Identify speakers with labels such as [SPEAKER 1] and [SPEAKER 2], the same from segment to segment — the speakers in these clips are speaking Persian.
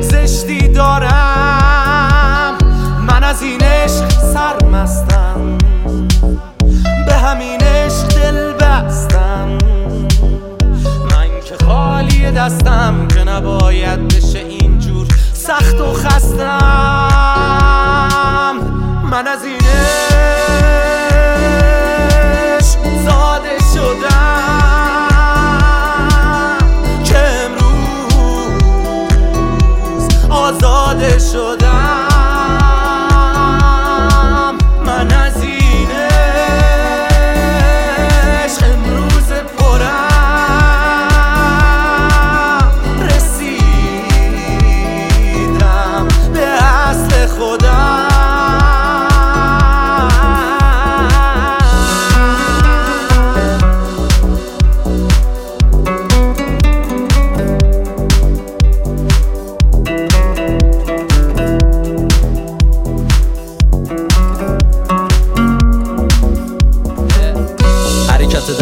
[SPEAKER 1] زشتی دارم. من از این عشق سرمستم. به همین عشق دل بستم. من که خالی دستم که نباید بشه اینجور سخت و خستم. من از این عشق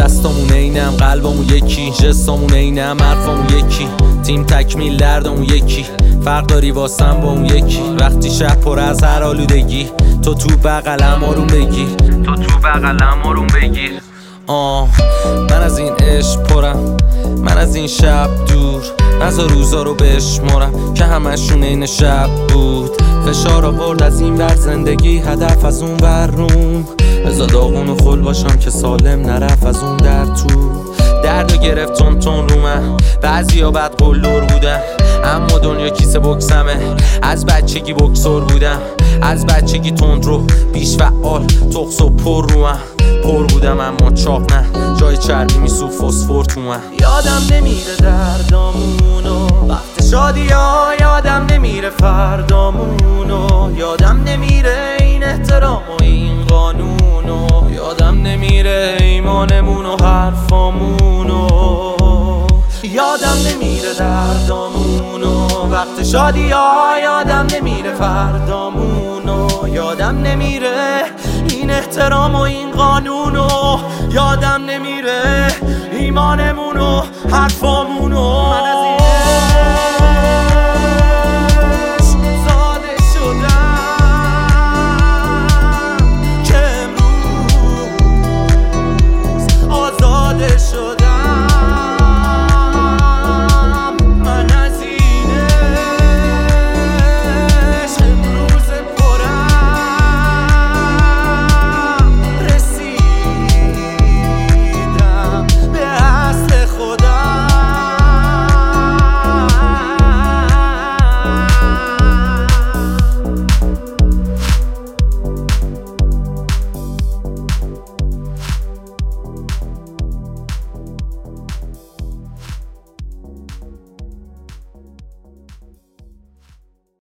[SPEAKER 2] دستامون اینم قلبمون یکی جستامون اینم حرفامون یکی. تیم تکمیل دردمون یکی فرق داری واسم با اون یکی. وقتی شب پر از هر آلودگی تو تو بغلم آروم بگیر. تو تو بغلم آروم بگیر. آه من از این عشق پرم. من از این شب دور. نزا روزا رو بشمارم که همشون این شب بود. فشار آورد از این ور زندگی هدف از اون ور روم. بزا داغون و خل باشم که سالم نرف از اون در تو. دردو گرفت تون تون رو من. بعضی ها بد قلور بودن. اما دنیا کیسه بکسمه. از بچگی بکسور بودم از بچگی تند رو بیش فعال. تخص و پر رو من. پر بودم اما چاق نه. جای چربی میسو فسفر تو من.
[SPEAKER 1] یادم نمیره دردامونو وقت شادی ها یادم نمیره فردامونو یادم نمیره این احترام و این قانونو حرفامونو یادم نمیره دردامونو. وقت شادی ها یادم نمیره فردامونو. یادم نمیره این احترام و این قانونو. یادم نمیره ایمانمون و حرفامونو.